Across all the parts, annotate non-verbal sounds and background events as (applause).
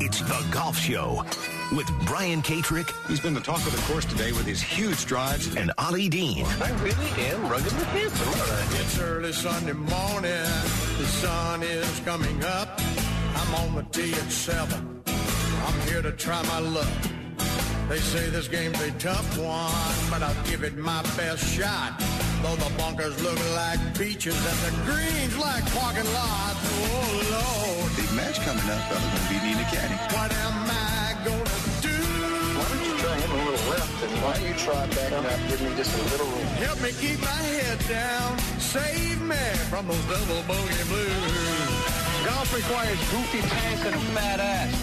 It's the Golf Show with Brian Katrek. He's been the talk of the course today with his huge drives. And Ollie Dean. I really am ruggedly handsome. It's early Sunday morning. The sun is coming up. I'm on the tee at 7. I'm here to try my luck. They say this game's a tough one, but I'll give it my best shot. Though the bunkers look like beaches and the greens like parking lots. Oh, Lord. Big match coming up. I'm going to be needing a caddy. What am I going to do? Why don't you try him a little left and why don't you try backing up, give me just a little room. Help me keep my head down. Save me from those double bogey blues. Golf requires goofy pants and a fat ass.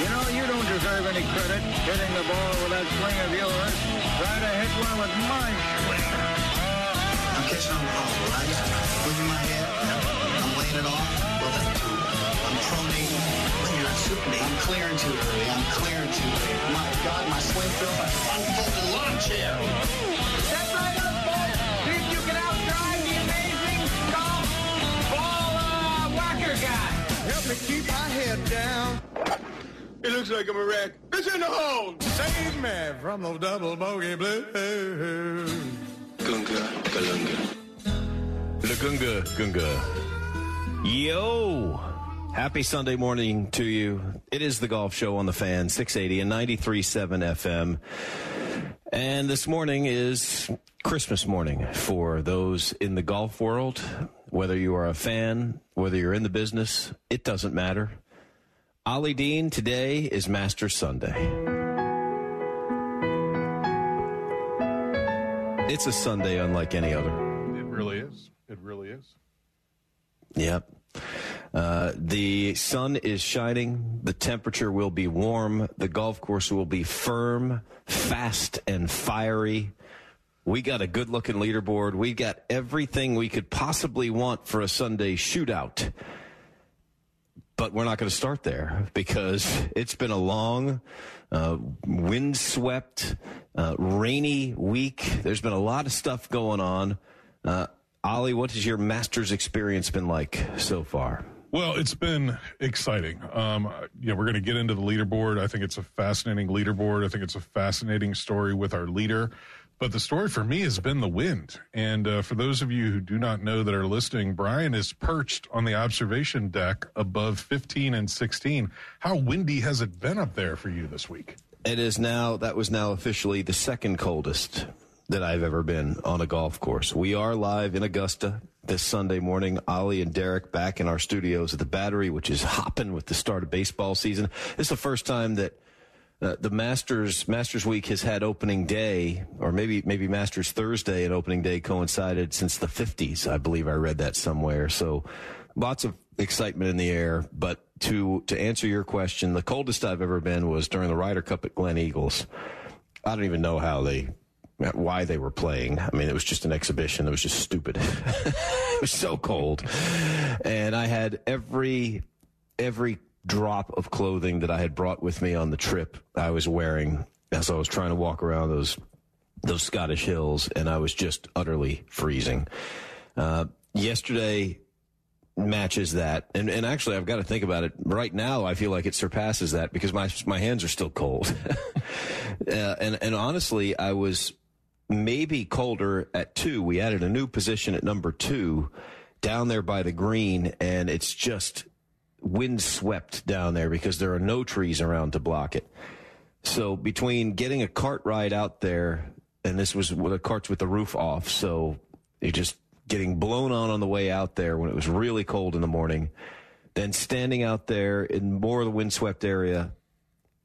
You know, you don't deserve any credit hitting the ball with that swing of yours. Try to hit one with my swing. Catching on right? My head. I'm laying it off. Well, then, too. I'm you're not shooting me, I'm clearing too early. I'm clearing too late. My God, my swing feels like the keep my head down. It looks like I'm a wreck. It's in the hole. Save me from the double bogey blues. Gunga, galunga. Lagunga, Gunga. Yo! Happy Sunday morning to you. It is the Golf Show on the Fan, 680 and 93.7 FM. And this morning is Christmas morning for those in the golf world. Whether you are a fan, whether you're in the business, it doesn't matter. Ollie Dean, today is Master Sunday. It's a Sunday unlike any other. It really is. It really is. Yep. Uh, the sun is shining. The temperature will be warm. The golf course will be firm, fast, and fiery. We got a good looking leaderboard. We got everything we could possibly want for a Sunday shootout. But we're not going to start there because it's been a long, uh, windswept, uh, rainy week. There's been a lot of stuff going on. Uh, Ollie, what has your Masters experience been like so far? Well, it's been exciting. Um, yeah, we're going to get into the leaderboard. I think it's a fascinating leaderboard. I think it's a fascinating story with our leader. But the story for me has been the wind. And uh, for those of you who do not know that are listening, Brian is perched on the observation deck above 15 and 16. How windy has it been up there for you this week? It is now, that was now officially the second coldest that I've ever been on a golf course. We are live in Augusta this Sunday morning. Ollie and Derek back in our studios at the Battery, which is hopping with the start of baseball season. Is the first time that uh, the Masters Masters Week has had opening day, or maybe maybe Masters Thursday and opening day coincided since the 50s. I believe I read that somewhere. So lots of excitement in the air. But to to answer your question, the coldest I've ever been was during the Ryder Cup at Gleneagles. I don't even know how they why they were playing. I mean, it was just an exhibition. It was just stupid. (laughs) it was so cold, and I had every every drop of clothing that I had brought with me on the trip. I was wearing as I was trying to walk around those those Scottish hills, and I was just utterly freezing. Uh, yesterday matches that, and and actually, I've got to think about it. Right now, I feel like it surpasses that because my my hands are still cold, (laughs) uh, and and honestly, I was maybe colder at two. We added a new position at number two down there by the green, and it's just windswept down there because there are no trees around to block it. So between getting a cart ride out there, and this was with the carts with the roof off, so you're just getting blown on on the way out there when it was really cold in the morning, then standing out there in more of the windswept area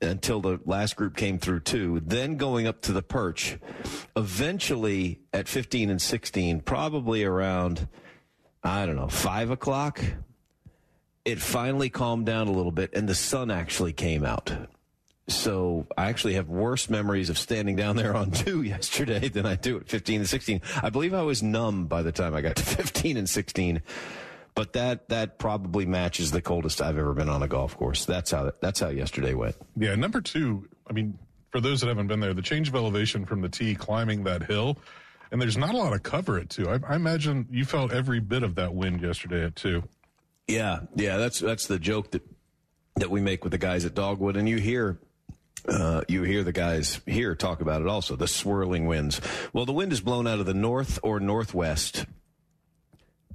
until the last group came through too, then going up to the perch, eventually at 15 and 16, probably around, I don't know, five o'clock, it finally calmed down a little bit, and the sun actually came out. So I actually have worse memories of standing down there on two (laughs) yesterday than I do at 15 and 16. I believe I was numb by the time I got to (laughs) 15 and 16. But that that probably matches the coldest I've ever been on a golf course. That's how that's how yesterday went. Yeah, number two. I mean, for those that haven't been there, the change of elevation from the tee climbing that hill, and there's not a lot of cover at two. I, I imagine you felt every bit of that wind yesterday at two. Yeah, yeah, that's that's the joke that that we make with the guys at Dogwood, and you hear uh, you hear the guys here talk about it also the swirling winds. Well, the wind is blown out of the north or northwest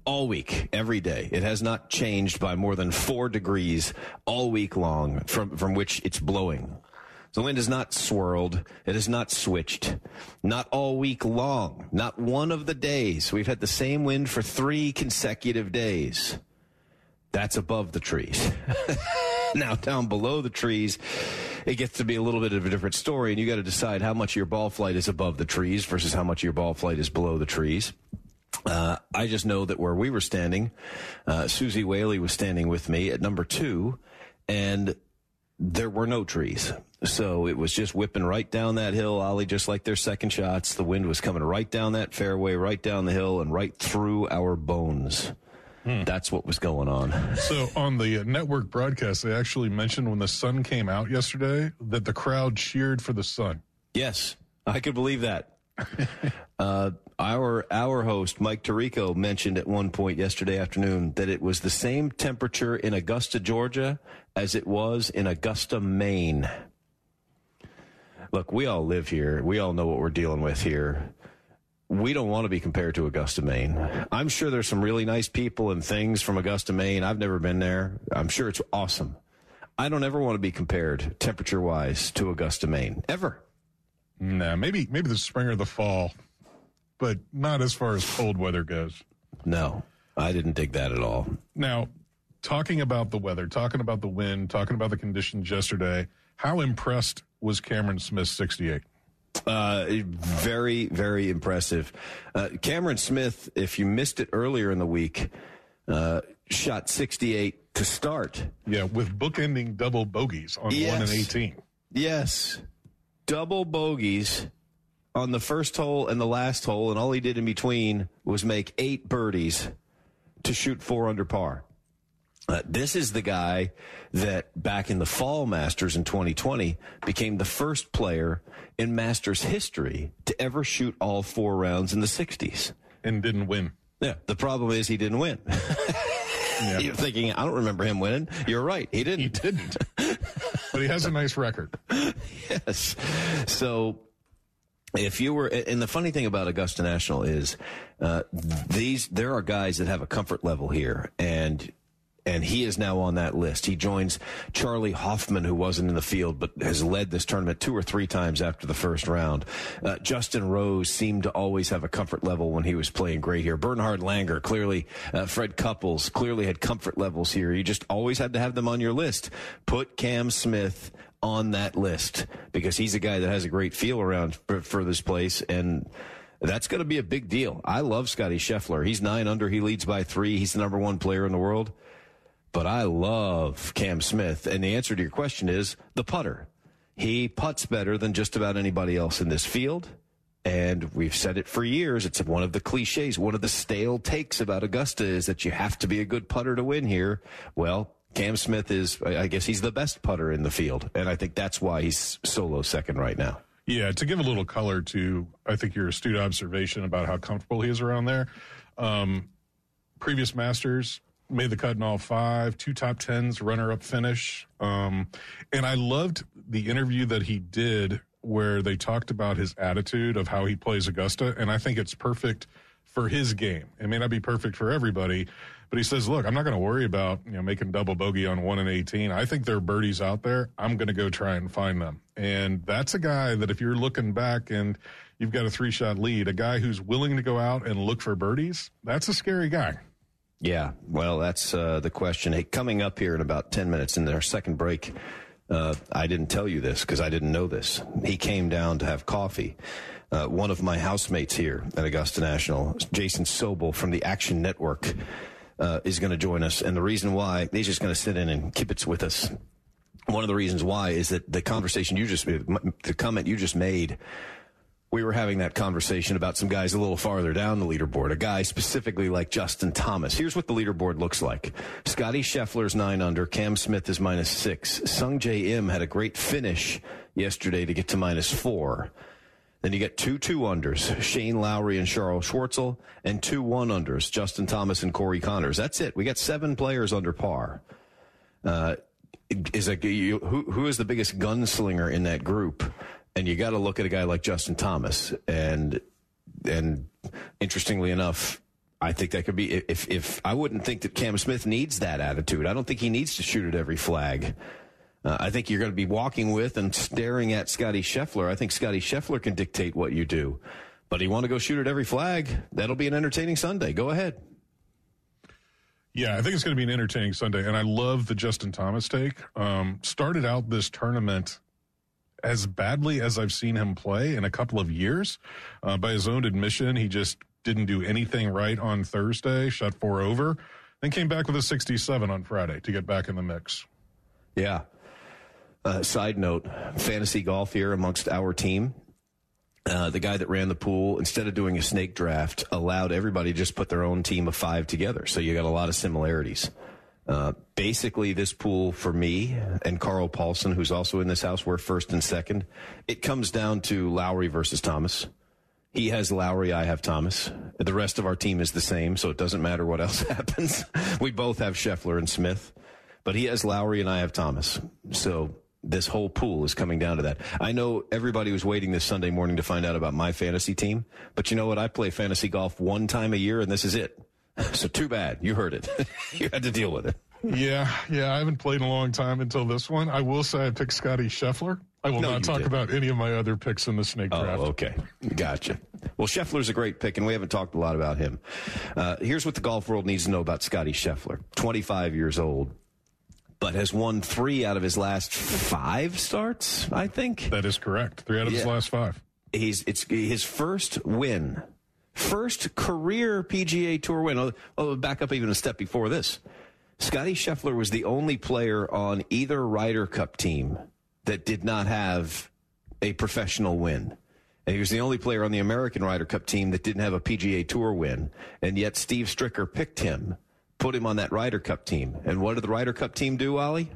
all week, every day. It has not changed by more than four degrees all week long from, from which it's blowing. The wind is not swirled. It is not switched. Not all week long. Not one of the days. We've had the same wind for three consecutive days. That's above the trees. (laughs) now down below the trees, it gets to be a little bit of a different story, and you got to decide how much your ball flight is above the trees versus how much your ball flight is below the trees. Uh, I just know that where we were standing, uh, Suzy Whaley was standing with me at number two, and there were no trees. So it was just whipping right down that hill, Ollie, just like their second shots. The wind was coming right down that fairway, right down the hill, and right through our bones. Hmm. That's what was going on. So on the network broadcast, they actually mentioned when the sun came out yesterday that the crowd cheered for the sun. Yes, I could believe that. (laughs) uh, our our host Mike Tirico mentioned at one point yesterday afternoon that it was the same temperature in Augusta, Georgia, as it was in Augusta, Maine. Look, we all live here. We all know what we're dealing with here. We don't want to be compared to Augusta, Maine. I'm sure there's some really nice people and things from Augusta, Maine. I've never been there. I'm sure it's awesome. I don't ever want to be compared temperature wise to Augusta, Maine. Ever. Nah, maybe maybe the spring or the fall, but not as far as cold weather goes. No, I didn't dig that at all. Now, talking about the weather, talking about the wind, talking about the conditions yesterday, how impressed was Cameron Smith 68? Uh, very, very impressive. Uh, Cameron Smith, if you missed it earlier in the week, uh, shot 68 to start. Yeah, with bookending double bogeys on yes. 1 and 18. Yes double bogeys on the first hole and the last hole, and all he did in between was make eight birdies to shoot four under par. Uh, this is the guy that back in the fall Masters in 2020 became the first player in Masters history to ever shoot all four rounds in the 60s. And didn't win. Yeah. The problem is he didn't win. (laughs) yeah. You're thinking, I don't remember him winning. You're right. He didn't. He didn't. (laughs) but he has a nice record. yes. So if you were, and the funny thing about Augusta National is, uh, these, there are guys that have a comfort level here and and he is now on that list. He joins Charley Hoffman, who wasn't in the field but has led this tournament two or three times after the first round. Uh, Justin Rose seemed to always have a comfort level when he was playing great here. Bernhard Langer, clearly, uh, Fred Couples clearly had comfort levels here. You just always had to have them on your list. Put Cam Smith on that list because he's a guy that has a great feel around for, for this place and that's going to be a big deal. I love Scotty Scheffler. He's nine under. He leads by three. He's the number one player in the world but I love Cam Smith. And the answer to your question is the putter. He puts better than just about anybody else in this field. And we've said it for years. It's one of the cliches. One of the stale takes about Augusta is that you have to be a good putter to win here. Well, Cam Smith is, I guess he's the best putter in the field. And I think that's why he's solo second right now. Yeah, to give a little color to, I think, your astute observation about how comfortable he is around there. Um, previous Masters, made the cut in all five, two top tens, runner up finish. Um, and I loved the interview that he did where they talked about his attitude of how he plays Augusta. And I think it's perfect for his game. It may not be perfect for everybody, but he says, look, I'm not going to worry about, you know, making double bogey on one and 18. I think there are birdies out there. I'm going to go try and find them. And that's a guy that if you're looking back and you've got a three shot lead, a guy who's willing to go out and look for birdies, that's a scary guy. Yeah, well, that's uh, the question. Hey, coming up here in about 10 minutes in our second break, uh, I didn't tell you this because I didn't know this. He came down to have coffee. Uh, one of my housemates here at Augusta National, Jason Sobel from the Action Network, uh, is going to join us, and the reason why he's just going to sit in and keep it with us. One of the reasons why is that the conversation you just, the comment you just made we were having that conversation about some guys a little farther down the leaderboard. A guy specifically like Justin Thomas. Here's what the leaderboard looks like. Scotty Scheffler's nine under. Cam Smith is minus six. Sungjae Im had a great finish yesterday to get to minus four. Then you get two two unders, Shane Lowry and Charl Schwartzel, and two one unders, Justin Thomas and Corey Conners. That's it. We got seven players under par. Uh, is a who who is the biggest gunslinger in that group? and you got to look at a guy like Justin Thomas, and and interestingly enough, I think that could be if if I wouldn't think that Cam Smith needs that attitude. I don't think he needs to shoot at every flag. Uh, I think you're going to be walking with and staring at Scotty Scheffler. I think Scotty Scheffler can dictate what you do, but he want to go shoot at every flag. That'll be an entertaining Sunday. Go ahead. Yeah, I think it's going to be an entertaining Sunday, and I love the Justin Thomas take. Um, started out this tournament as badly as I've seen him play in a couple of years. Uh, by his own admission, he just didn't do anything right on Thursday, shot four over, then came back with a 67 on Friday to get back in the mix. Yeah. Uh, side note fantasy golf here amongst our team. Uh, the guy that ran the pool, instead of doing a snake draft, allowed everybody to just put their own team of five together. So you got a lot of similarities. Uh, basically, this pool for me and Carl Paulson, who's also in this house, we're first and second. It comes down to Lowry versus Thomas. He has Lowry, I have Thomas. The rest of our team is the same, so it doesn't matter what else (laughs) happens. we both have Scheffler and Smith, but he has Lowry and I have Thomas. So this whole pool is coming down to that. I know everybody was waiting this Sunday morning to find out about my fantasy team, but you know what? I play fantasy golf one time a year, and this is it. (laughs) So too bad. You heard it. (laughs) you had to deal with it. Yeah, yeah. I haven't played in a long time until this one. I will say I picked Scotty Scheffler. I will no, not talk did about any of my other picks in the snake draft. oh. Okay, gotcha. Well, Scheffler's a great pick, and we haven't talked a lot about him. Uh, here's what the golf world needs to know about Scotty Scheffler: 25 years old, but has won three out of his last five starts. I think that is correct. Three out of yeah. his last five. He's it's his first win First career PGA Tour win. I'll, I'll back up even a step before this. Scotty Scheffler was the only player on either Ryder Cup team that did not have a professional win. And he was the only player on the American Ryder Cup team that didn't have a PGA Tour win. And yet Steve Stricker picked him, put him on that Ryder Cup team. And what did the Ryder Cup team do, Ollie?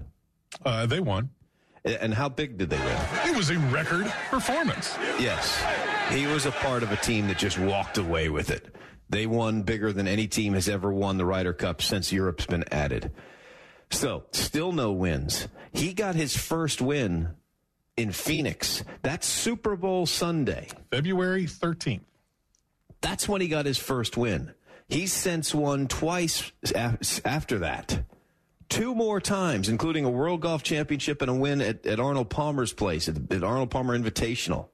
Uh, they won. And how big did they win? It was a record performance. Yes. He was a part of a team that just walked away with it. They won bigger than any team has ever won the Ryder Cup since Europe's been added. So, still no wins. He got his first win in Phoenix. That's Super Bowl Sunday. February 13th. That's when he got his first win. He's since won twice after that. Two more times, including a World Golf Championship and a win at, at Arnold Palmer's place, at, at Arnold Palmer Invitational.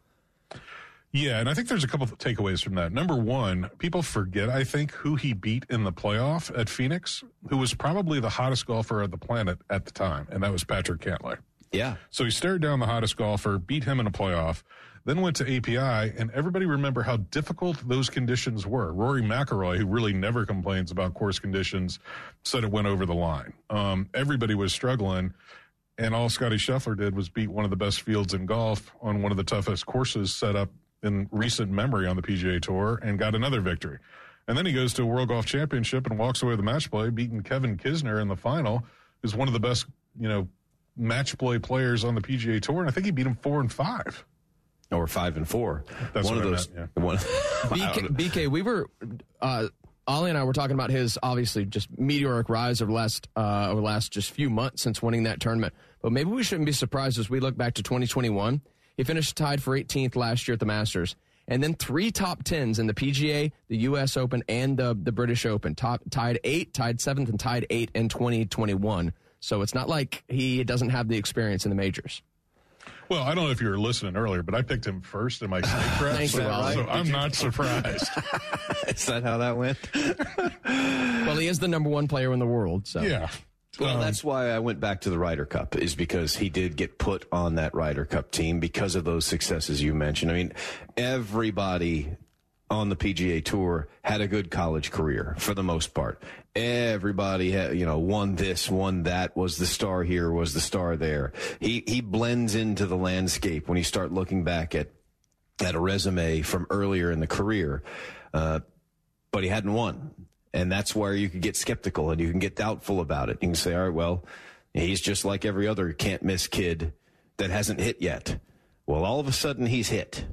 Yeah, and I think there's a couple of takeaways from that. Number one, people forget, I think, who he beat in the playoff at Phoenix, who was probably the hottest golfer of the planet at the time, and that was Patrick Cantlay. Yeah. So he stared down the hottest golfer, beat him in a playoff, then went to API, and everybody remember how difficult those conditions were. Rory McIlroy, who really never complains about course conditions, said it went over the line. Um, everybody was struggling, and all Scotty Scheffler did was beat one of the best fields in golf on one of the toughest courses set up in recent memory on the PGA Tour and got another victory. And then he goes to a World Golf Championship and walks away with the match play, beating Kevin Kisner in the final, who's one of the best, you know, match play players on the PGA Tour. And I think he beat him four and five. Or five and four. That's one of those. Meant, yeah. one, (laughs) BK, BK, we were, uh, Ollie and I were talking about his obviously just meteoric rise over the last uh, over the last just few months since winning that tournament. But maybe we shouldn't be surprised as we look back to 2021 he finished tied for 18th last year at the Masters. And then three top tens in the PGA, the U.S. Open, and the, the British Open. Top, tied eight, tied seventh, and tied eight in 2021. So it's not like he doesn't have the experience in the majors. Well, I don't know if you were listening earlier, but I picked him first in my (laughs) snake draft. Thank so, you, so I'm not surprised. (laughs) Is that how that went? (laughs) well, he is the number one player in the world. So yeah, well, um, that's why I went back to the Ryder Cup, is because he did get put on that Ryder Cup team because of those successes you mentioned. I mean, everybody on the PGA Tour had a good college career for the most part. Everybody had, you know, won this, won that, was the star here, was the star there. He he blends into the landscape when you start looking back at at a resume from earlier in the career, uh, but he hadn't won, and that's where you could get skeptical and you can get doubtful about it. You can say, all right, well, he's just like every other can't miss kid that hasn't hit yet. Well, all of a sudden he's hit.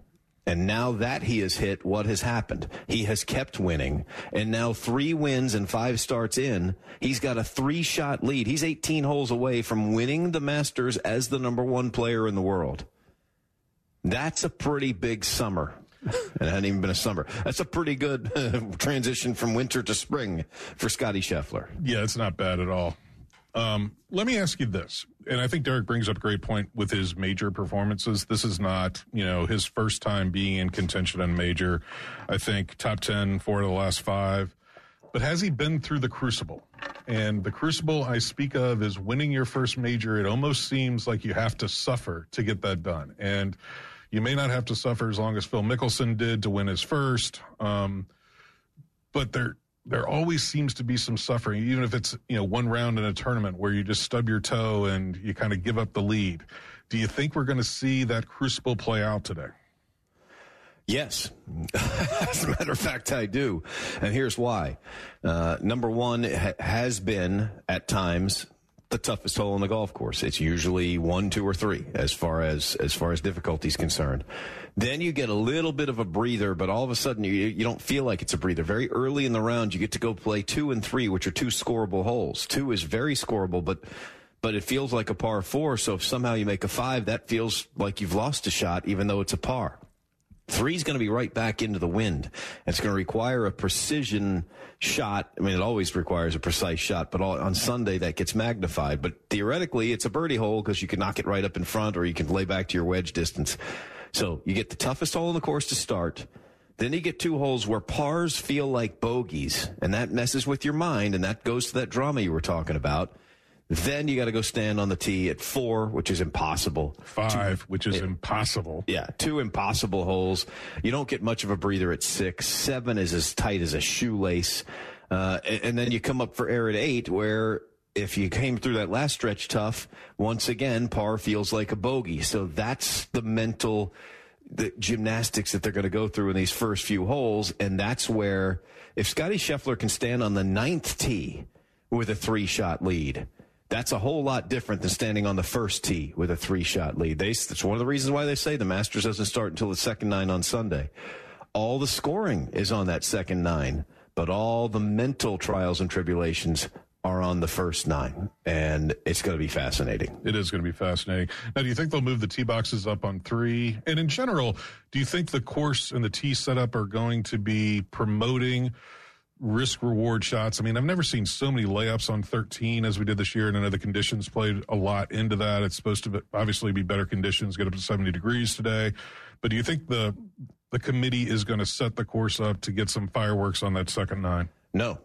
And now that he has hit, what has happened? He has kept winning. And now three wins and five starts in, he's got a three shot lead. He's 18 holes away from winning the Masters as the number one player in the world. That's a pretty big summer. and (laughs) it hadn't even been a summer. That's a pretty good (laughs) transition from winter to spring for Scotty Scheffler. Yeah, it's not bad at all. Um, let me ask you this, and I think Derek brings up a great point with his major performances. This is not, you know, his first time being in contention on major. I think top 10, four of the last five. But has he been through the crucible? And the crucible I speak of is winning your first major. It almost seems like you have to suffer to get that done. And you may not have to suffer as long as Phil Mickelson did to win his first. Um, but there, there always seems to be some suffering, even if it's you know one round in a tournament where you just stub your toe and you kind of give up the lead. Do you think we're going to see that crucible play out today? Yes. (laughs) As a matter of fact, I do. And here's why. Uh, number one ha- has been at times the toughest hole on the golf course. It's usually one, two, or three as far as as far as difficulty is concerned. Then you get a little bit of a breather, but all of a sudden you you don't feel like it's a breather. Very early in the round, you get to go play two and three, which are two scoreable holes. Two is very scoreable, but but it feels like a par four. So if somehow you make a five, that feels like you've lost a shot, even though it's a par. Three's going to be right back into the wind. It's going to require a precision shot. I mean, it always requires a precise shot, but all, on Sunday that gets magnified. But theoretically, it's a birdie hole because you can knock it right up in front or you can lay back to your wedge distance. So you get the toughest hole in the course to start. Then you get two holes where pars feel like bogeys, and that messes with your mind, and that goes to that drama you were talking about. Then you got to go stand on the tee at four, which is impossible. Five, two, which is it, impossible. Yeah, two impossible holes. You don't get much of a breather at six. Seven is as tight as a shoelace. Uh, and, and, then you come up for air at eight, where if you came through that last stretch tough, once again, par feels like a bogey. So that's the mental the gymnastics that they're going to go through in these first few holes. And that's where if Scotty Scheffler can stand on the ninth tee with a three shot lead, that's a whole lot different than standing on the first tee with a three shot lead. They, that's one of the reasons why they say the Masters doesn't start until the second nine on Sunday. All the scoring is on that second nine, but all the mental trials and tribulations are on the first nine, and it's going to be fascinating. It is going to be fascinating. Now, do you think they'll move the tee boxes up on three? And in general, do you think the course and the tee setup are going to be promoting risk reward shots? I mean, I've never seen so many layups on 13 as we did this year, and I know the conditions played a lot into that. It's supposed to be, obviously be better conditions, get up to 70 degrees today. But do you think the the committee is going to set the course up to get some fireworks on that second nine? No,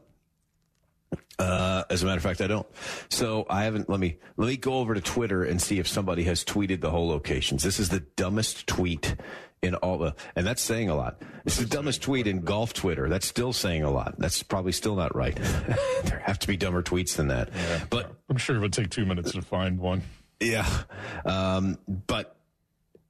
uh, as a matter of fact, I don't. So I haven't. Let me let me go over to Twitter and see if somebody has tweeted the whole locations. This is the dumbest tweet in all the, and that's saying a lot. It's the dumbest tweet in golf Twitter. That's still saying a lot. That's probably still not right. (laughs) there have to be dumber tweets than that. Yeah, but I'm sure it would take two minutes to find one. Yeah, um, but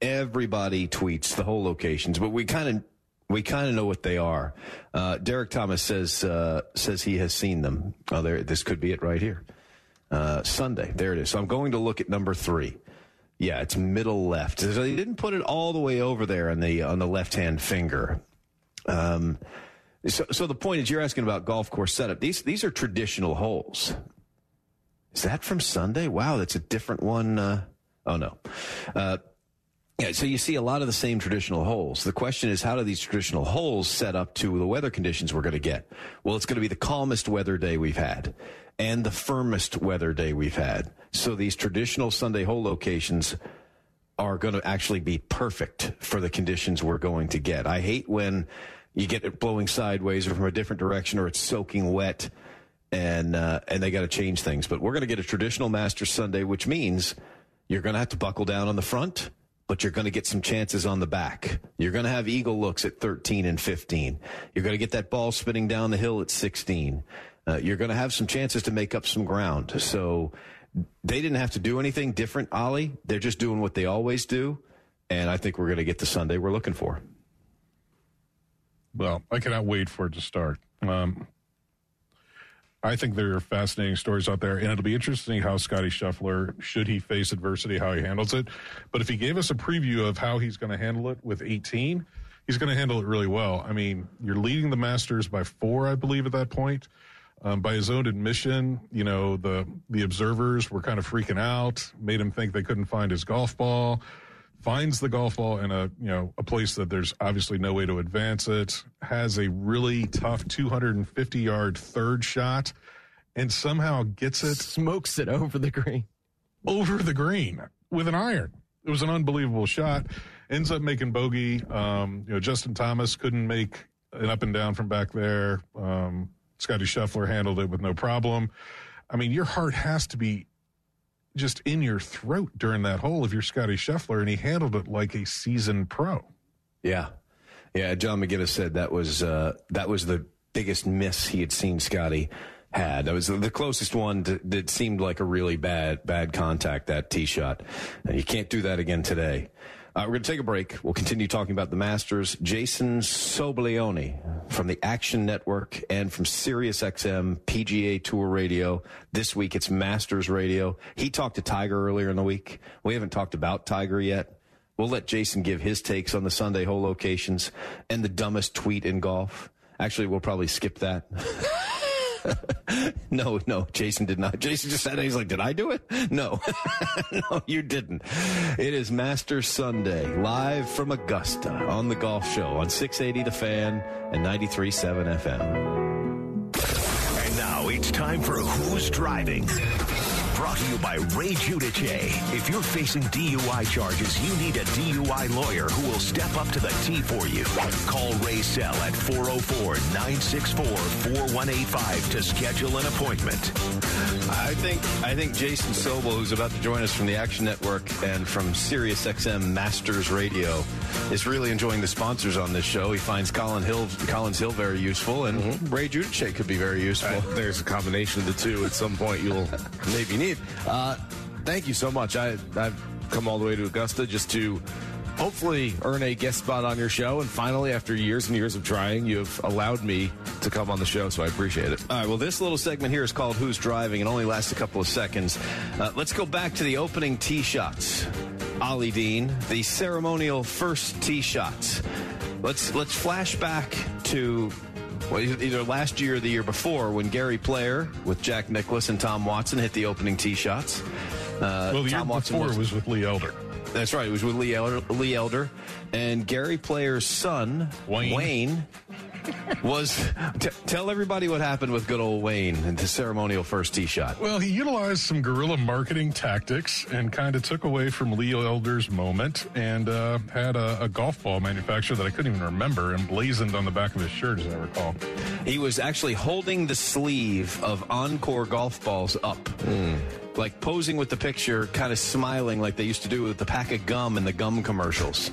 everybody tweets the whole locations. But we kind of we kind of know what they are. Uh, Derek Thomas says uh, says he has seen them. Oh, there. This could be it right here. Uh, Sunday. There it is. So I'm going to look at number three. Yeah, it's middle left. So he didn't put it all the way over there on the on the left hand finger. Um, so, so the point is, you're asking about golf course setup. These these are traditional holes. Is that from Sunday? Wow, that's a different one. Uh, oh no. Uh, yeah, so you see a lot of the same traditional holes. The question is, how do these traditional holes set up to the weather conditions we're going to get? Well, it's going to be the calmest weather day we've had and the firmest weather day we've had. So these traditional Sunday hole locations are going to actually be perfect for the conditions we're going to get. I hate when you get it blowing sideways or from a different direction or it's soaking wet and uh, and they got to change things. But we're going to get a traditional Master Sunday, which means you're going to have to buckle down on the front but you're going to get some chances on the back. You're going to have eagle looks at 13 and 15. You're going to get that ball spinning down the hill at 16. Uh, you're going to have some chances to make up some ground. So they didn't have to do anything different, Ollie. They're just doing what they always do. And I think we're going to get the Sunday we're looking for. Well, I cannot wait for it to start. Um, I think there are fascinating stories out there, and it'll be interesting how Scotty Scheffler, should he face adversity, how he handles it. But if he gave us a preview of how he's going to handle it with 18, he's going to handle it really well. I mean, you're leading the Masters by four, I believe, at that point. Um, by his own admission, you know the the observers were kind of freaking out, made him think they couldn't find his golf ball finds the golf ball in a you know a place that there's obviously no way to advance it has a really tough 250 yard third shot and somehow gets it smokes it over the green. over the green with an iron. It was an unbelievable shot. Ends up making bogey. Um, you know justin thomas couldn't make an up and down from back there. Um, scotty scheffler handled it with no problem i mean your heart has to be just in your throat during that hole if you're Scotty Scheffler, and he handled it like a seasoned pro. Yeah, yeah. John McGinnis said that was uh, that was the biggest miss he had seen Scotty had. That was the closest one to, that seemed like a really bad bad contact. That tee shot, and you can't do that again today. Uh, we're going to take a break. We'll continue talking about the Masters. Jason Soblioni from the Action Network and from SiriusXM PGA Tour Radio. This week it's Masters Radio. He talked to Tiger earlier in the week. We haven't talked about Tiger yet. We'll let Jason give his takes on the Sunday hole locations and the dumbest tweet in golf. Actually, we'll probably skip that. (laughs) no, no, Jason did not. Jason just said, he's like, did I do it? No, (laughs) no, you didn't. It is Master Sunday, live from Augusta on the Golf Show on 680 The Fan and 93.7 FM. And now it's time for Who's Driving? Brought to you by Ray Giudice. If you're facing DUI charges, you need a DUI lawyer who will step up to the T for you. Call Ray Sell at 404-964-4185 to schedule an appointment. I think I think Jason Sobel, who's about to join us from the Action Network and from SiriusXM Masters Radio, is really enjoying the sponsors on this show. He finds Colin Hill, Collins Hill very useful, and mm-hmm. Ray Giudice could be very useful. Uh, there's a combination of the two. At some point, you'll (laughs) maybe need. Uh, thank you so much. I, I've come all the way to Augusta just to hopefully earn a guest spot on your show. And finally, after years and years of trying, you've allowed me to come on the show, so I appreciate it. All right. Well, this little segment here is called Who's Driving and only lasts a couple of seconds. Uh, let's go back to the opening tee shots. Ollie Dean, the ceremonial first tee shots. Let's let's flash back to well, either last year or the year before when Gary Player with Jack Nicklaus and Tom Watson hit the opening tee shots. Uh, well, the Tom year Watson before was, was with Lee Elder. That's right. It was with Lee Elder, Lee Elder and Gary Player's son, Wayne, Wayne was t- tell everybody what happened with good old Wayne and the ceremonial first tee shot. Well, he utilized some guerrilla marketing tactics and kind of took away from Lee Elder's moment and uh, had a, a, golf ball manufacturer that I couldn't even remember emblazoned on the back of his shirt, as I recall. He was actually holding the sleeve of OnCore golf balls up. Mm like posing with the picture, kind of smiling like they used to do with the pack of gum in the gum commercials.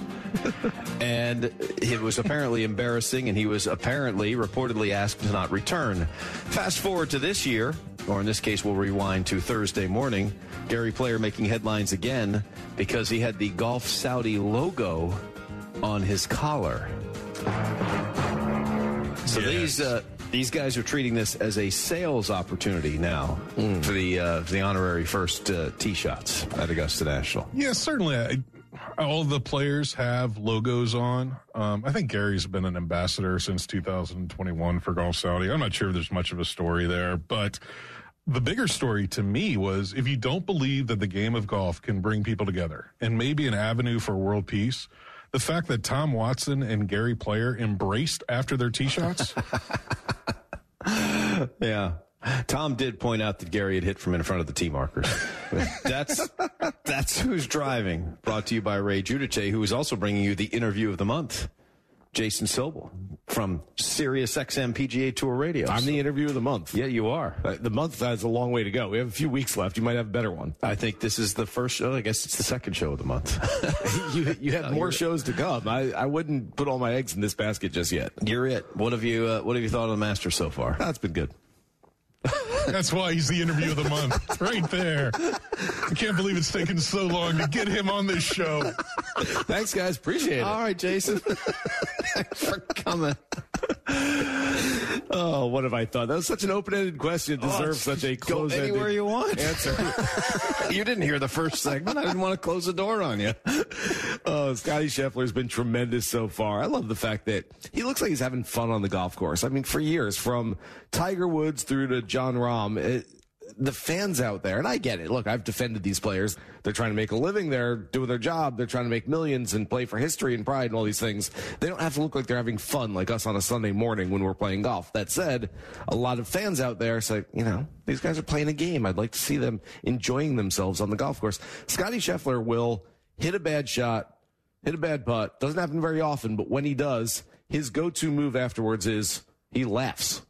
And it was apparently embarrassing, and he was apparently, reportedly asked to not return. Fast forward to this year, or in this case, we'll rewind to Thursday morning. Gary Player making headlines again because he had the Golf Saudi logo on his collar. So yes. these uh, these guys are treating this as a sales opportunity now mm. for the uh, for the honorary first uh, tee shots at Augusta National. Yeah, certainly. I, all the players have logos on. Um, I think Gary's been an ambassador since 2021 for Golf Saudi. I'm not sure if there's much of a story there, but the bigger story to me was if you don't believe that the game of golf can bring people together and maybe an avenue for world peace, the fact that Tom Watson and Gary Player embraced after their tee shots. (laughs) yeah. Tom did point out that Gary had hit from in front of the tee markers. (laughs) that's that's who's driving. Brought to you by Ray Giudice, who is also bringing you the interview of the month. Jason Sobel from Sirius XM PGA Tour Radio. I'm the interview of the month. Yeah, you are. Uh, the month has a long way to go. We have a few weeks left. You might have a better one. I think this is the first show. I guess it's the second show of the month. (laughs) you you have No, (laughs) more shows to come. I, I wouldn't put all my eggs in this basket just yet. You're it. What have you uh, What have you thought of the Masters so far? That's been good. (laughs) That's why he's the interview of the month, right there. I can't believe it's taken so long to get him on this show. Thanks, guys. Appreciate it. All right, Jason. (laughs) Thanks for coming. Oh, what have I thought? That was such an open-ended question. It oh, deserves (laughs) such a Go close-ended anywhere you want. answer. (laughs) you didn't hear the first segment. I didn't want to close the door on you. (laughs) Oh, Scotty Scheffler's been tremendous so far. I love the fact that he looks like he's having fun on the golf course. I mean, for years, from Tiger Woods through to Jon Rahm, it, the fans out there, and I get it. Look, I've defended these players. They're trying to make a living. They're doing their job. They're trying to make millions and play for history and pride and all these things. They don't have to look like they're having fun like us on a Sunday morning when we're playing golf. That said, a lot of fans out there say, you know, these guys are playing a game. I'd like to see them enjoying themselves on the golf course. Scotty Scheffler will hit a bad shot, hit a bad putt. Doesn't happen very often, but when he does, his go-to move afterwards is he laughs.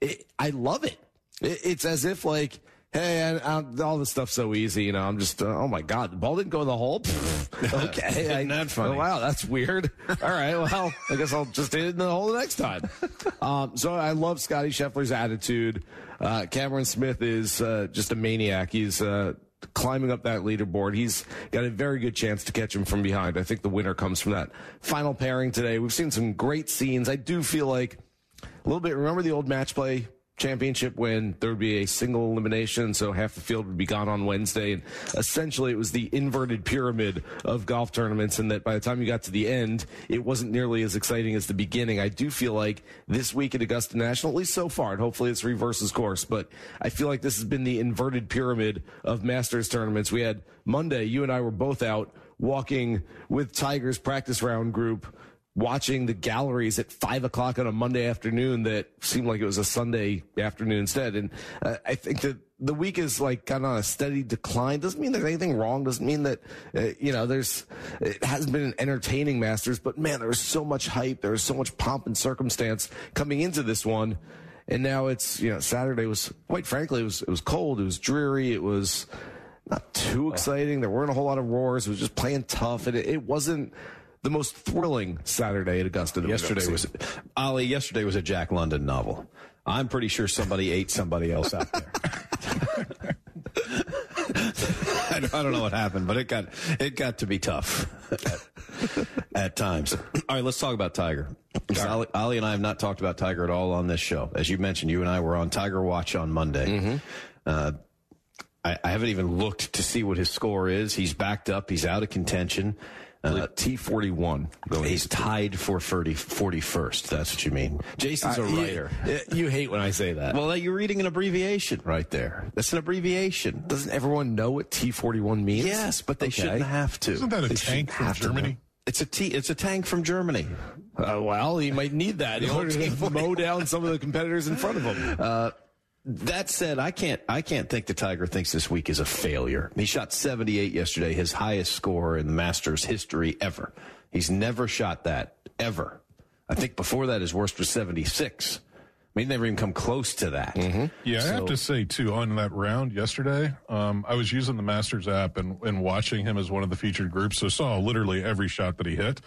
It, I love it. It. It's as if like, hey, I, I, all this stuff's so easy. You know, I'm just, uh, oh my god, the ball didn't go in the hole. (laughs) Okay, Isn't that funny? oh, wow, that's weird. (laughs) All right, well, I guess I'll just hit it in the hole the next time. (laughs) Um, so I love Scotty Scheffler's attitude. Uh, Cameron Smith is uh, just a maniac. He's uh, climbing up that leaderboard. He's got a very good chance to catch him from behind. I think the winner comes from that final pairing today. We've seen some great scenes. I do feel like a little bit. Remember the old match play championship win, there would be a single elimination, so half the field would be gone on Wednesday, and essentially it was the inverted pyramid of golf tournaments, and that by the time you got to the end, it wasn't nearly as exciting as the beginning. I do feel like this week at Augusta National, at least so far, and hopefully it's reverses course, but I feel like this has been the inverted pyramid of Masters tournaments. We had Monday, you and I were both out walking with Tigers practice round group watching the galleries at five o'clock on a Monday afternoon that seemed like it was a Sunday afternoon instead. And uh, I think that the week is like kind of on a steady decline. Doesn't mean there's anything wrong. Doesn't mean that, uh, you know, there's, it hasn't been an entertaining Masters, but man, there was so much hype. There was so much pomp and circumstance coming into this one. And now it's, you know, Saturday was, quite frankly, it was, it was cold. It was dreary. It was not too exciting. There weren't a whole lot of roars. It was just playing tough. And it, it wasn't, the most thrilling Saturday at Augusta. Yesterday was. Ollie. Yesterday was a Jack London novel. I'm pretty sure somebody ate somebody else out there. (laughs) I don't, know what happened, but it got it got to be tough at, at times. All right, let's talk about Tiger. Ollie, Ollie and I have not talked about Tiger at all on this show. As you mentioned, you and I were on Tiger Watch on Monday. Uh, I, I haven't even looked to see what his score is. He's backed up. He's out of contention. Uh, T41. He's tied for 30, 41st. That's what you mean. Jason's a Uh, you- writer. (laughs) You, hate when I say that. Well, you're reading an abbreviation right there. That's an abbreviation. Doesn't everyone know what T41 means? Yes, but they Okay. shouldn't have to. Isn't that a They tank from Germany? It's a t. It's a tank from Germany. Uh, well, he might need that in The order to (laughs) mow down some of the competitors in front of him. Uh, that said, I can't. I can't think the Tiger thinks this week is a failure. He shot 78 yesterday, his highest score in the Masters history ever. He's never shot that ever. I think before that, his worst was 76. I mean, never even come close to that. Yeah, I have to say too on that round yesterday, um, I was using the Masters app and, and watching him as one of the featured groups, so saw literally every shot that he hit.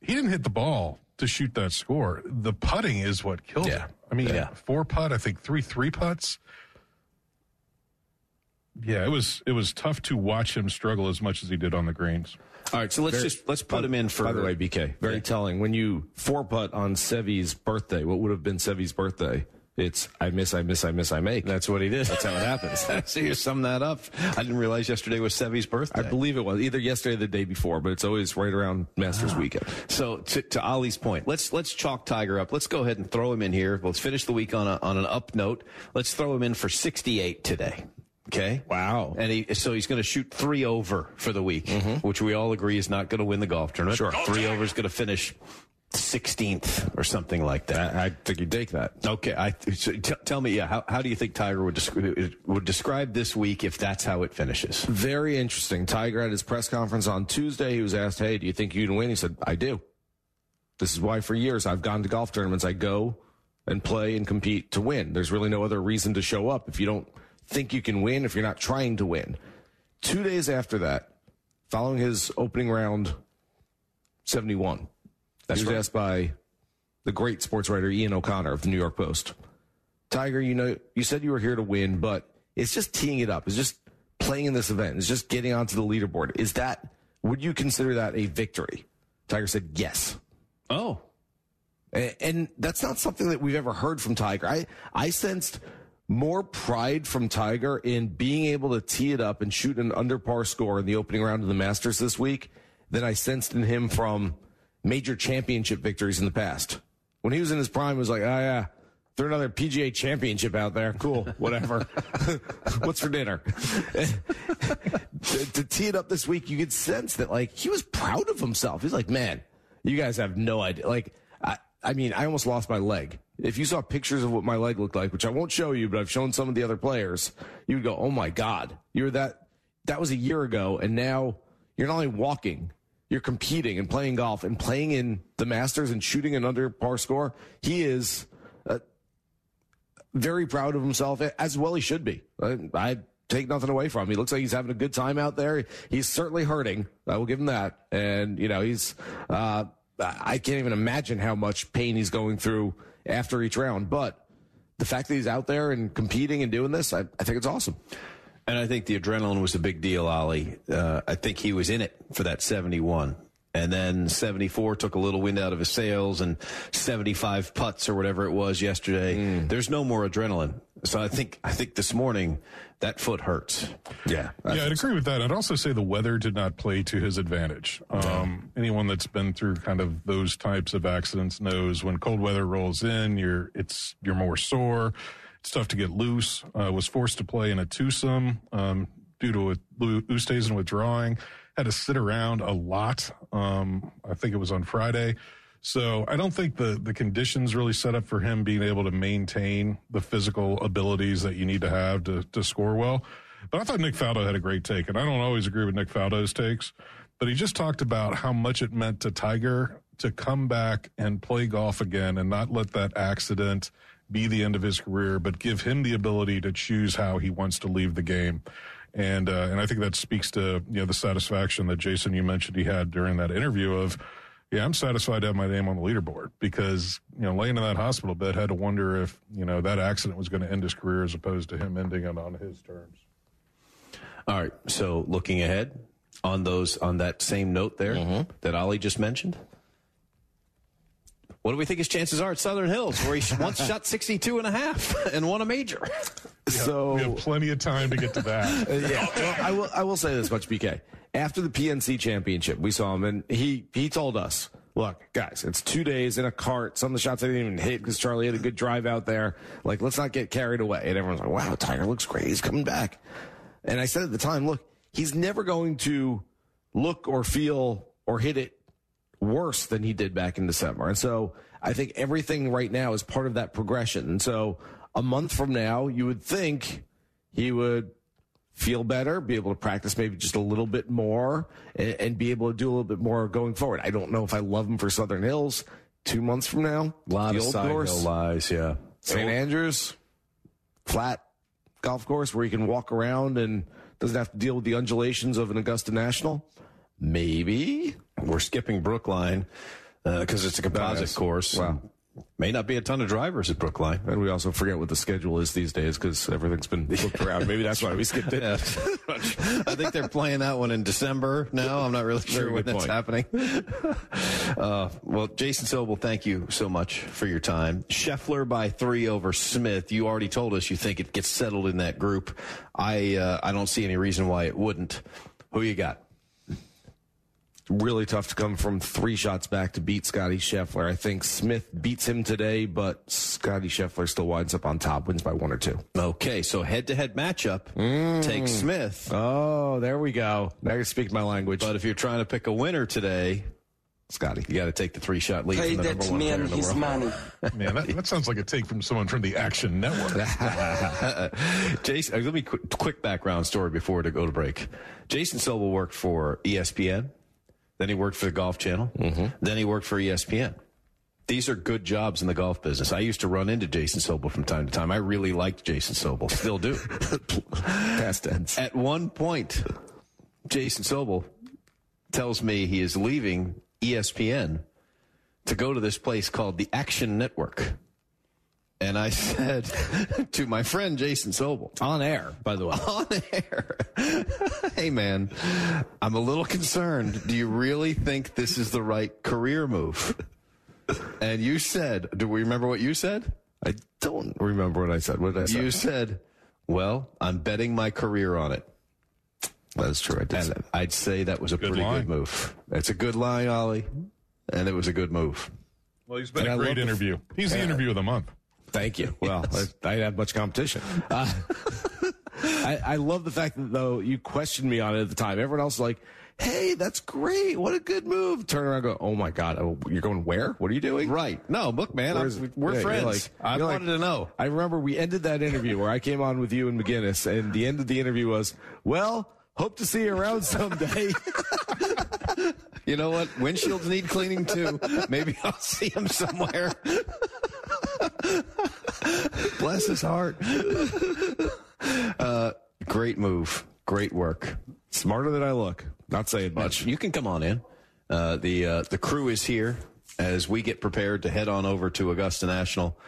He didn't hit the ball to shoot that score. The putting is what killed Yeah. him. I mean, Yeah. four putt, I think three three putts. Yeah, it was it was tough to watch him struggle as much as he did on the greens. All right, so let's Very- just let's put him in for. By the way, BK, very telling. When you four putt on Seve's birthday, what would have been Seve's birthday? It's I miss, I miss, I miss, I make. That's what he did. That's how it happens. (laughs) so you sum that up. I didn't realize yesterday was Seve's birthday. I believe it was either yesterday or the day before, but it's always right around Masters ah. weekend. So to, to Ollie's point, let's let's chalk Tiger up. Let's go ahead and throw him in here. Let's finish the week on a, on an up note. Let's throw him in for 68 today. Okay. Wow. And he so he's going to shoot three over for the week, mm-hmm. which we all agree is not going to win the golf tournament. Sure. Three over is going to finish 16th or something like that. I, I think you'd take that. Okay, I so t- tell me, yeah, how, how do you think Tiger would describe would describe this week if that's how it finishes? Very interesting. Tiger at his press conference on Tuesday, he was asked, "Hey, do you think you can win?" He said, "I do." This is why for years I've gone to golf tournaments. I go and play and compete to win. There's really no other reason to show up if you don't think you can win, if you're not trying to win. Two days after that, following his opening round 71, That's he was right. asked by the great sports writer Ian O'Connor of the New York Post. Tiger, you know, you said you were here to win, but it's just teeing it up. It's just playing in this event. It's just getting onto the leaderboard. Is that, would you consider that a victory? Tiger said yes. Oh. And, and that's not something that we've ever heard from Tiger. I, I sensed more pride from Tiger in being able to tee it up and shoot an under par score in the opening round of the Masters this week than I sensed in him from major championship victories in the past. When he was in his prime, it was like, oh yeah, throw another PGA championship out there. Cool, (laughs) whatever. (laughs) What's for dinner? (laughs) to, to tee it up this week, you could sense that like he was proud of himself. He's like, man, you guys have no idea. Like, I, I mean, I almost lost my leg. If you saw pictures of what my leg looked like, which I won't show you, but I've shown some of the other players, you would go, oh my God, you're that, that was a year ago. And now you're not only walking, you're competing and playing golf and playing in the Masters and shooting an under par score. He is uh, very proud of himself, as well he should be. I, I take nothing away from him. He looks like he's having a good time out there. He's certainly hurting. I will give him that. And, you know, he's, uh, I can't even imagine how much pain he's going through after each round. But the fact that he's out there and competing and doing this, I, I think it's awesome. And I think the adrenaline was a big deal, Ollie. Uh, I think he was in it for that 71. And then 74 took a little wind out of his sails and 75 putts or whatever it was yesterday. There's no more adrenaline. So I think, I think this morning that foot hurts. Yeah. Yeah, I'd agree with that. I'd also say the weather did not play to his advantage. Um, anyone that's been through kind of those types of accidents knows when cold weather rolls in, you're it's you're more sore. It's tough to get loose. Uh, was forced to play in a twosome um, due to Oosthuizen withdrawing. Had to sit around a lot. Um, I think it was on Friday. So I don't think the the conditions really set up for him being able to maintain the physical abilities that you need to have to to score well. But I thought Nick Faldo had a great take, and I don't always agree with Nick Faldo's takes, but he just talked about how much it meant to Tiger to come back and play golf again and not let that accident be the end of his career, but give him the ability to choose how he wants to leave the game. And uh, and I think that speaks to you know the satisfaction that Jason you mentioned he had during that interview of yeah, I'm satisfied to have my name on the leaderboard because, you know, laying in that hospital bed had to wonder if, you know, that accident was going to end his career as opposed to him ending it on his terms. All right. So looking ahead on those, on that same note there that Ollie just mentioned. What do we think his chances are at Southern Hills, where he (laughs) once shot 62 and a half (laughs) and won a major? So we have plenty of time to get to that. (laughs) Yeah, well, I will. I will say this much, BK. After the PNC championship, we saw him, and he he told us, "Look, guys, it's two days in a cart. Some of the shots I didn't even hit because Charlie had a good drive out there. Like, let's not get carried away." And everyone's like, "Wow, Tiger looks great. He's coming back." And I said at the time, "Look, he's never going to look or feel or hit it worse than he did back in December. And so I think everything right now is part of that progression. And so a month from now, you would think he would feel better, be able to practice maybe just a little bit more, and, and be able to do a little bit more going forward. I don't know if I love him for Southern Hills two months from now. A lot the of side course, hill lies, yeah. St. Andrews, flat golf course where he can walk around and doesn't have to deal with the undulations of an Augusta National. Maybe. We're skipping Brookline because it's a composite Nice. course. Wow. May not be a ton of drivers at Brookline. And we also forget what the schedule is these days because everything's been booked (laughs) around. Maybe that's why we skipped it. (laughs) Yeah. I think they're playing that one in December now. I'm not really sure Very when that's point. happening. (laughs) uh, well, Jason Sobel, thank you so much for your time. Scheffler by three over Smith. You already told us you think it gets settled in that group. I uh, I don't see any reason why it wouldn't. Who you got? Really tough to come from three shots back to beat Scotty Scheffler. I think Smith beats him today, but Scotty Scheffler still winds up on top, wins by one or two. Okay, so head to head matchup. Take Smith. Oh, there we go. Now you speak my language. But if you're trying to pick a winner today, Scotty, you got to take the three shot lead Pay from the that number one player man his world. money. (laughs) Man, that, that sounds like a take from someone from the Action Network. (laughs) Jason, uh, let me quick, quick background story before to go to break. Jason Sobel worked for ESPN, then he worked for the Golf Channel, mm-hmm. then he worked for ESPN. These are good jobs in the golf business. I used to run into Jason Sobel from time to time. I really liked Jason Sobel. Still do. (laughs) Past tense. At one point, Jason Sobel tells me he is leaving ESPN to go to this place called the Action Network. And I said (laughs) to my friend Jason Sobel, On air, by the way. (laughs) on air, (laughs) hey man, I'm a little concerned. Do you really think this is the right career move? And you said, do we remember what you said? I don't remember what I said. What did I say? You said, well, I'm betting my career on it. That's true. I did say And I'd say that was a Good pretty line. good move. It's a good line, Ollie. And it was a good move. Well, he's been And I a love great the- interview. He's the interview of the month. Thank you. (laughs) Well, I, I didn't have much competition. Uh, (laughs) I, I love the fact that though you questioned me on it at the time. Everyone else was like, "Hey, that's great! What a good move!" Turn around, and go, "Oh my god, oh, you're going where? What are you doing?" Right. No, look, man, we're yeah, friends. like- I wanted like- to know. I remember we ended that interview where I came on with you and McGinnis, and the end of the interview was, "Well, hope to see you around someday." (laughs) You know what? Windshields need cleaning too. Maybe I'll see him somewhere. (laughs) Bless his heart. Uh, great move. Great work. Smarter than I look. Not saying much. You can come on in. Uh, the uh, the crew is here as we get prepared to head on over to Augusta National.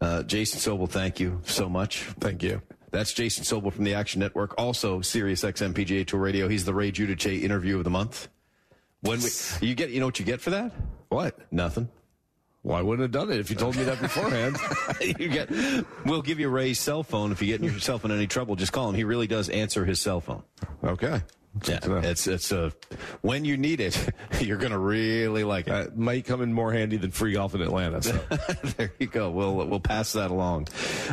Uh, Jason Sobel, thank you so much. Thank you. That's Jason Sobel from the Action Network, also Sirius XM PGA Tour Radio. He's the Ray Giudice Interview of the Month. When we, you get, you know what you get for that? What? Nothing. Well, I wouldn't have done it if you told me that beforehand. (laughs) you get. We'll give you Ray's cell phone if you get yourself in any trouble. Just call him. He really does answer his cell phone. okay. Yeah, it's it's a when you need it, (laughs) you're gonna really like it. That might come in more handy than free golf in Atlanta. So. (laughs) there you go. We'll we'll pass that along.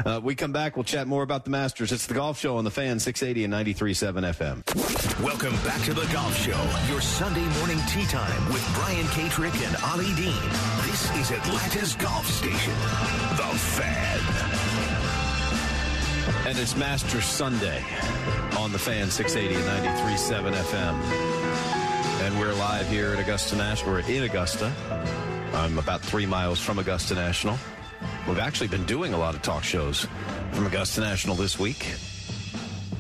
Uh, we come back. We'll chat more about the Masters. It's the Golf Show on the Fan 680 and 93.7 FM. Welcome back to the Golf Show, your Sunday morning tea time with Brian Katrek and Ollie Dean. This is Atlanta's golf station, The Fan. And it's Masters Sunday on the Fan 680 and 93.7 FM. And we're live here at Augusta National. We're in Augusta. I'm about three miles from Augusta National. We've actually been doing a lot of talk shows from Augusta National this week,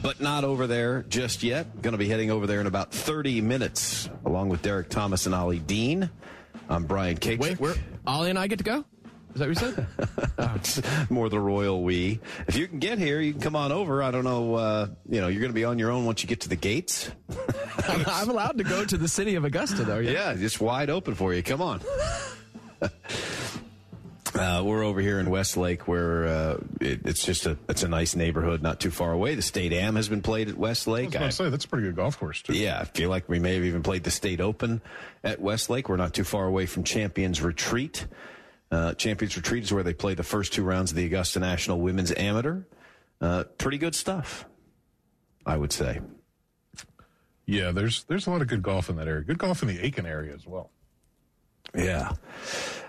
but not over there just yet. Going to be heading over there in about 30 minutes, along with Derek Thomas and Ollie Dean. I'm Brian Katrek. Wait, where Ollie and I get to go? Is that what you said? It's (laughs) more the royal we. If you can get here, you can come on over. I don't know. Uh, you know, you're going to be on your own once you get to the gates. I'm, I'm allowed to go to the city of Augusta, though. Yeah, just wide open for you. Come on. (laughs) Uh, we're over here in Westlake, where uh, it, it's just a it's a nice neighborhood, not too far away. The state am has been played at I was Westlake. about to say that's a pretty good golf course too. Yeah, I feel like we may have even played the state open at Westlake. We're not too far away from Champions Retreat. Uh, Champions Retreat is where they play the first two rounds of the Augusta National Women's Amateur. Uh, pretty good stuff, I would say. Yeah, there's there's a lot of good golf in that area. Good golf in the Aiken area as well. Yeah.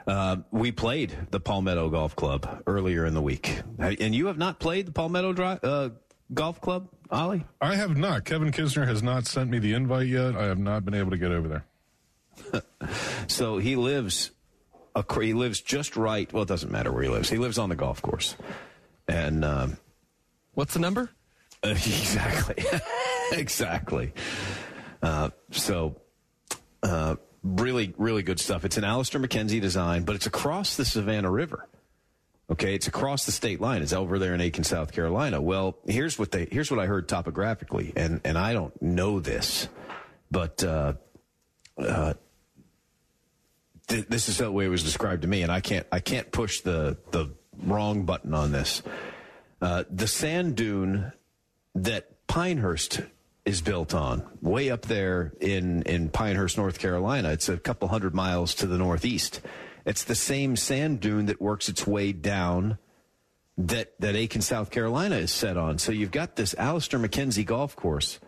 Uh, we played the Palmetto Golf Club earlier in the week. And you have not played the Palmetto Dri- uh, Golf Club, Ollie? I have not. Kevin Kisner has not sent me the invite yet. I have not been able to get over there. (laughs) So he lives, ac- he lives just right. Well, it doesn't matter where he lives. He lives on the golf course. And um, What's the number? Uh, (laughs) exactly. (laughs) exactly. Uh, so, uh, really, really good stuff. It's an Alister MacKenzie design, but it's across the Savannah River. Okay, it's across the state line. It's over there in Aiken, South Carolina. Well, here's what they here's what I heard topographically, and and I don't know this, but uh, uh, th- this is the way it was described to me, and I can't I can't push the the wrong button on this. Uh, the sand dune that Pinehurst is built on, way up there in, in Pinehurst, North Carolina. It's a couple hundred miles to the northeast. It's the same sand dune that works its way down that, that Aiken, South Carolina is set on. So you've got this Alister MacKenzie golf course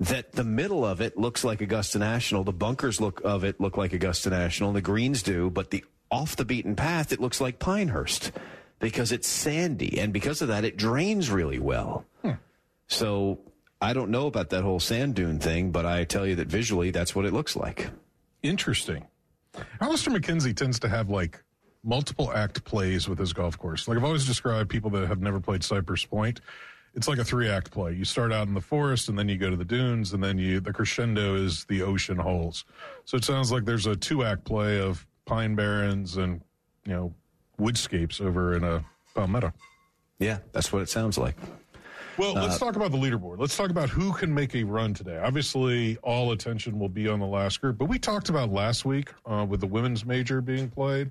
that the middle of it looks like Augusta National. The bunkers look of it look like Augusta National. And the greens do, but the off the beaten path, it looks like Pinehurst because it's sandy. And because of that, it drains really well. Hmm. So I don't know about that whole sand dune thing, but I tell you that visually, that's what it looks like. Interesting. Alister MacKenzie tends to have like multiple act plays with his golf course. Like I've always described people that have never played Cypress Point. It's like a three act play. You start out in the forest and then you go to the dunes and then you the crescendo is the ocean holes. So it sounds like there's a two act play of pine barrens and you know woodscapes over in a palmetto. Yeah, that's what it sounds like. Well, let's Uh, talk about the leaderboard. Let's talk about who can make a run today. Obviously, all attention will be on the last group, but we talked about last week uh, with the women's major being played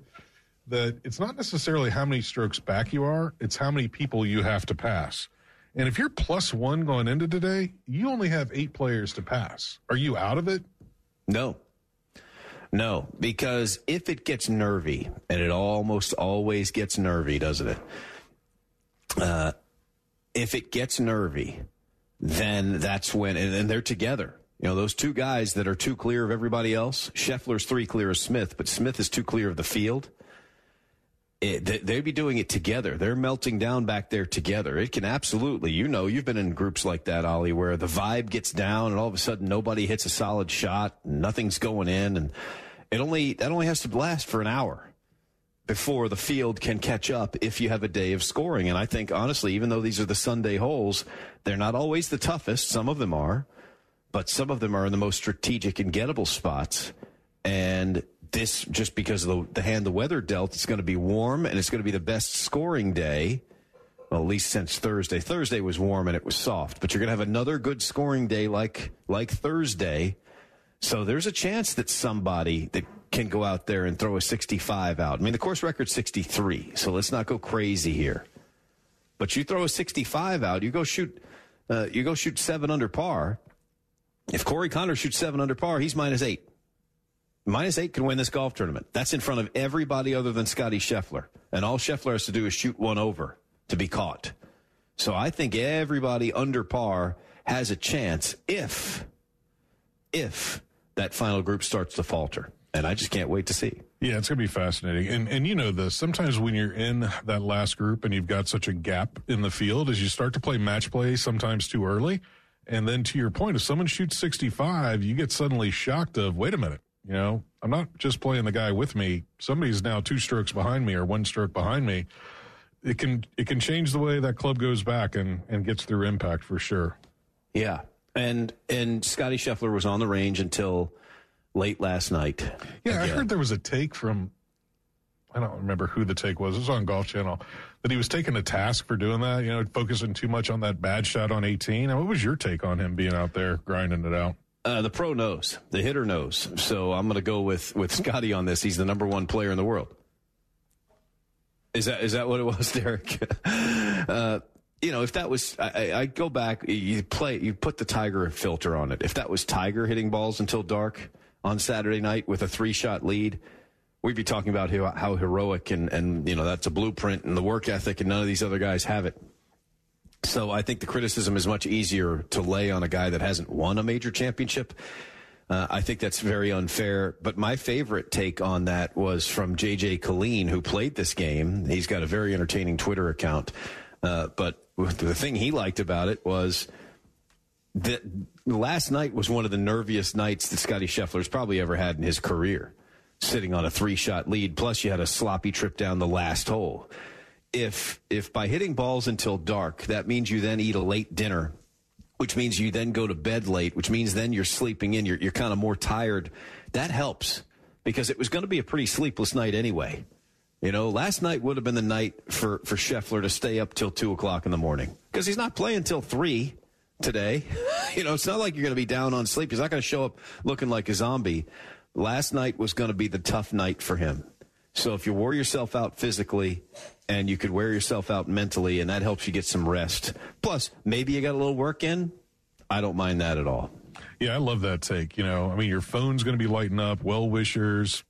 that it's not necessarily how many strokes back you are, it's how many people you have to pass. And if you're plus one going into today, you only have eight players to pass. Are you out of it? No. No, because if it gets nervy, and it almost always gets nervy, doesn't it? Uh, if it gets nervy, then that's when, and, and they're together. You know, those two guys that are too clear of everybody else, Scheffler's three clear of Smith, but Smith is too clear of the field. It, they, they'd be doing it together. They're melting down back there together. It can absolutely, you know, you've been in groups like that, Ollie, where the vibe gets down and all of a sudden nobody hits a solid shot, nothing's going in, and it only that only has to last for an hour before the field can catch up if you have a day of scoring. And I think honestly, even though these are the Sunday holes, they're not always the toughest. Some of them are, but some of them are in the most strategic and gettable spots. And this, just because of the, the hand the weather dealt, it's going to be warm and it's going to be the best scoring day. Well, at least since Thursday. Thursday was warm and it was soft, but you're going to have another good scoring day like like Thursday. So there's a chance that somebody that can go out there and throw a 65 out. I mean, the course record's 63, so let's not go crazy here. But you throw a 65 out, you go shoot, uh, you go shoot seven under par. If Corey Connor shoots seven under par, he's minus eight. Minus eight can win this golf tournament. That's in front of everybody other than Scotty Scheffler. And all Scheffler has to do is shoot one over to be caught. So I think everybody under par has a chance if, if that final group starts to falter. And I just can't wait to see. Yeah, it's going to be fascinating. And and you know this, sometimes when you're in that last group and you've got such a gap in the field as you start to play match play sometimes too early, and then to your point, if someone shoots 65, you get suddenly shocked of, wait a minute, you know, I'm not just playing the guy with me. Somebody's now two strokes behind me or one stroke behind me. It can it can change the way that club goes back and and gets through impact for sure. Yeah. And and Scotty Scheffler was on the range until late last night. Yeah, I heard there was a take from I don't remember who the take was. It was on Golf Channel that he was taking a task for doing that. You know, focusing too much on that bad shot on 18. And what was your take on him being out there grinding it out? Uh, the pro knows, the hitter knows. So I'm going to go with with Scotty on this. He's the number one player in the world. Is that is that what it was, (laughs) Derek? uh, you know, if that was, I, I go back. You play, you put the Tiger filter on it. If that was Tiger hitting balls until dark on Saturday night with a three shot lead, we'd be talking about how, how heroic and and you know that's a blueprint and the work ethic, and none of these other guys have it. So I think the criticism is much easier to lay on a guy that hasn't won a major championship. Uh, I think that's very unfair. But my favorite take on that was from JJ Killeen, who played this game. He's got a very entertaining Twitter account. Uh, but the thing he liked about it was that last night was one of the nerviest nights that Scotty Scheffler's probably ever had in his career, sitting on a three shot lead. Plus, you had a sloppy trip down the last hole. If if by hitting balls until dark, that means you then eat a late dinner, which means you then go to bed late, which means then you're sleeping in, you're you're kind of more tired. That helps because it was going to be a pretty sleepless night anyway. You know, last night would have been the night for, for Scheffler to stay up till two o'clock in the morning because he's not playing till three today. (laughs) you know, it's not like you're going to be down on sleep. He's not going to show up looking like a zombie. Last night was going to be the tough night for him. So if you wore yourself out physically and you could wear yourself out mentally and that helps you get some rest. Plus, maybe you got a little work in. I don't mind that at all. Yeah, I love that take. You know, I mean, your phone's going to be lighting up, well wishers,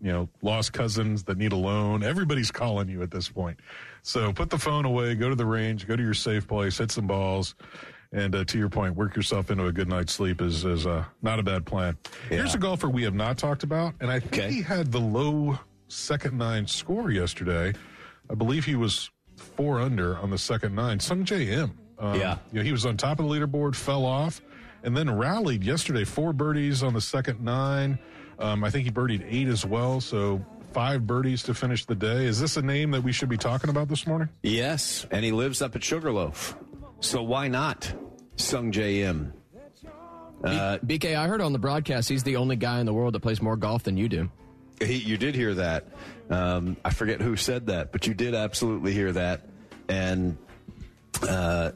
you know, lost cousins that need a loan. Everybody's calling you at this point. So put the phone away, go to the range, go to your safe place, hit some balls. And uh, to your point, work yourself into a good night's sleep is is uh, not a bad plan. Here's a golfer we have not talked about, and I think he had the low second nine score yesterday. I believe he was four under on the second nine. Sungjae Im. Um, Yeah. you know, he was on top of the leaderboard, fell off, and then rallied yesterday. Four birdies on the second nine. Um, I think he birdied eight as well. So five birdies to finish the day. Is this a name that we should be talking about this morning? Yes, and he lives up at Sugarloaf. So why not Sungjae Im? Uh, BK, I heard on the broadcast he's the only guy in the world that plays more golf than you do. He, you did hear that. Um, I forget who said that, but you did absolutely hear that. And uh,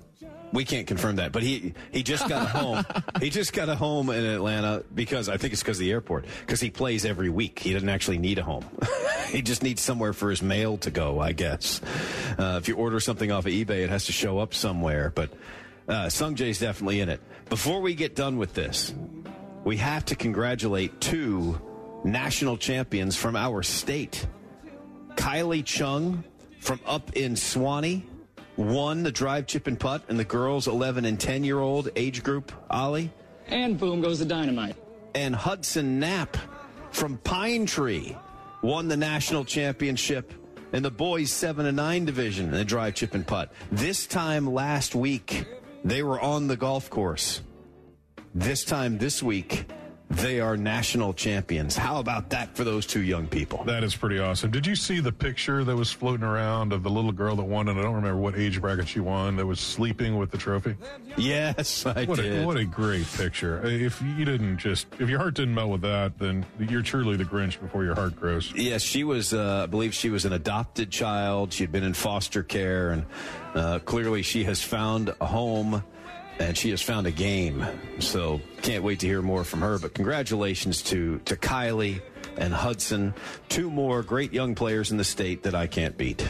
we can't confirm that, but he he just got a home. (laughs) he just got a home in Atlanta because I think it's because of the airport. Because he plays every week. He doesn't actually need a home. (laughs) he just needs somewhere for his mail to go. I guess. Uh, if you order something off of eBay, it has to show up somewhere. But uh, Sungjae's definitely in it. Before we get done with this, we have to congratulate two national champions from our state. Kylie Chung from up in Suwanee won the drive, chip, and putt in the girls 11 and 10 year old age group, Ollie. And boom goes the dynamite. And Hudson Knapp from Pine Tree won the national championship in the boys 7 and 9 division in the drive, chip, and putt. This time last week, they were on the golf course. This time this week, they are national champions. How about that for those two young people? That is pretty awesome. Did you see the picture that was floating around of the little girl that won, and I don't remember what age bracket she won, that was sleeping with the trophy? Yes, I what did. A, what a great picture. If you didn't just, if your heart didn't melt with that, then you're truly the Grinch before your heart grows. Yes, she was, uh, I believe she was an adopted child. She had been in foster care, and uh, clearly she has found a home and she has found a game. So can't wait to hear more from her. But congratulations to to Kylie and Hudson, two more great young players in the state that I can't beat.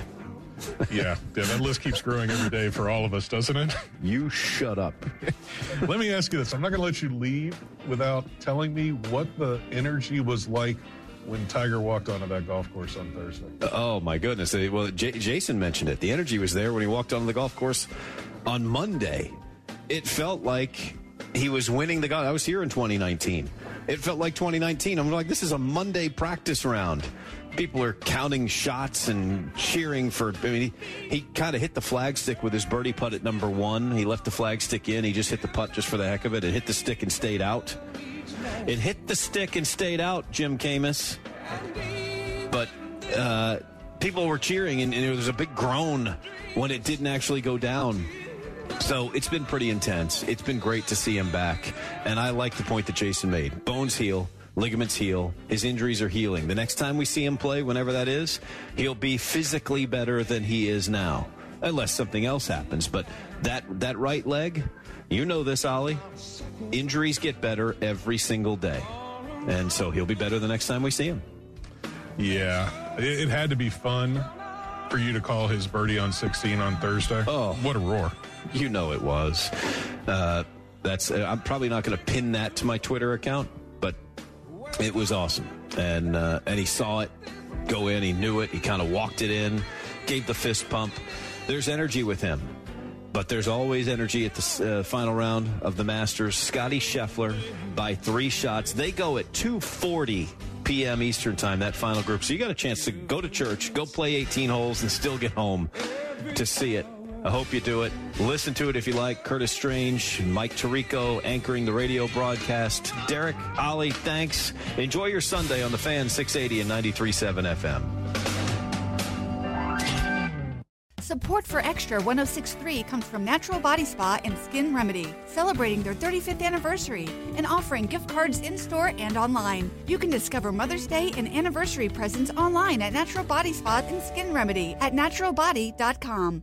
yeah, yeah, that list keeps growing every day for all of us, doesn't it? You shut up. (laughs) let me ask you this: I'm not going to let you leave without telling me what the energy was like when Tiger walked onto that golf course on Thursday. Oh my goodness! Well, J- Jason mentioned it. The energy was there when he walked onto the golf course on Monday it felt like he was winning the golf. I was here in 2019. It felt like 2019. I'm like, this is a Monday practice round. People are counting shots and cheering for. I mean, he, he kind of hit the flagstick with his birdie putt at number one. He left the flagstick in. He just hit the putt just for the heck of it. It hit the stick and stayed out. It hit the stick and stayed out, Jim Camus. But uh, people were cheering, and, and there was a big groan when it didn't actually go down. So it's been pretty intense. It's been great to see him back. And I like the point that Jason made. Bones heal, ligaments heal, his injuries are healing. The next time we see him play, whenever that is, he'll be physically better than he is now. Unless something else happens. But that that right leg, you know this, Ollie. Injuries get better every single day. And so he'll be better the next time we see him. Yeah. It, it had to be fun for you to call his birdie on 16 on Thursday. Oh, what a roar! You know it was. Uh, that's. Uh, I'm probably not going to pin that to my Twitter account, but it was awesome, and uh, and he saw it go in. He knew it. He kind of walked it in, gave the fist pump. There's energy with him. But there's always energy at the uh, final round of the Masters. Scotty Scheffler by three shots. They go at 240 p.m. Eastern Time, that final group. So you got a chance to go to church, go play 18 holes, and still get home to see it. I hope you do it. Listen to it if you like. Curtis Strange, Mike Tirico anchoring the radio broadcast. Derek, Ollie, thanks. Enjoy your Sunday on the fan 680 and 93.7 FM. Support for Extra 1063 comes from Natural Body Spa and Skin Remedy, celebrating their 35th anniversary and offering gift cards in store and online. You can discover Mother's Day and anniversary presents online at Natural Body Spa and Skin Remedy at naturalbody.com.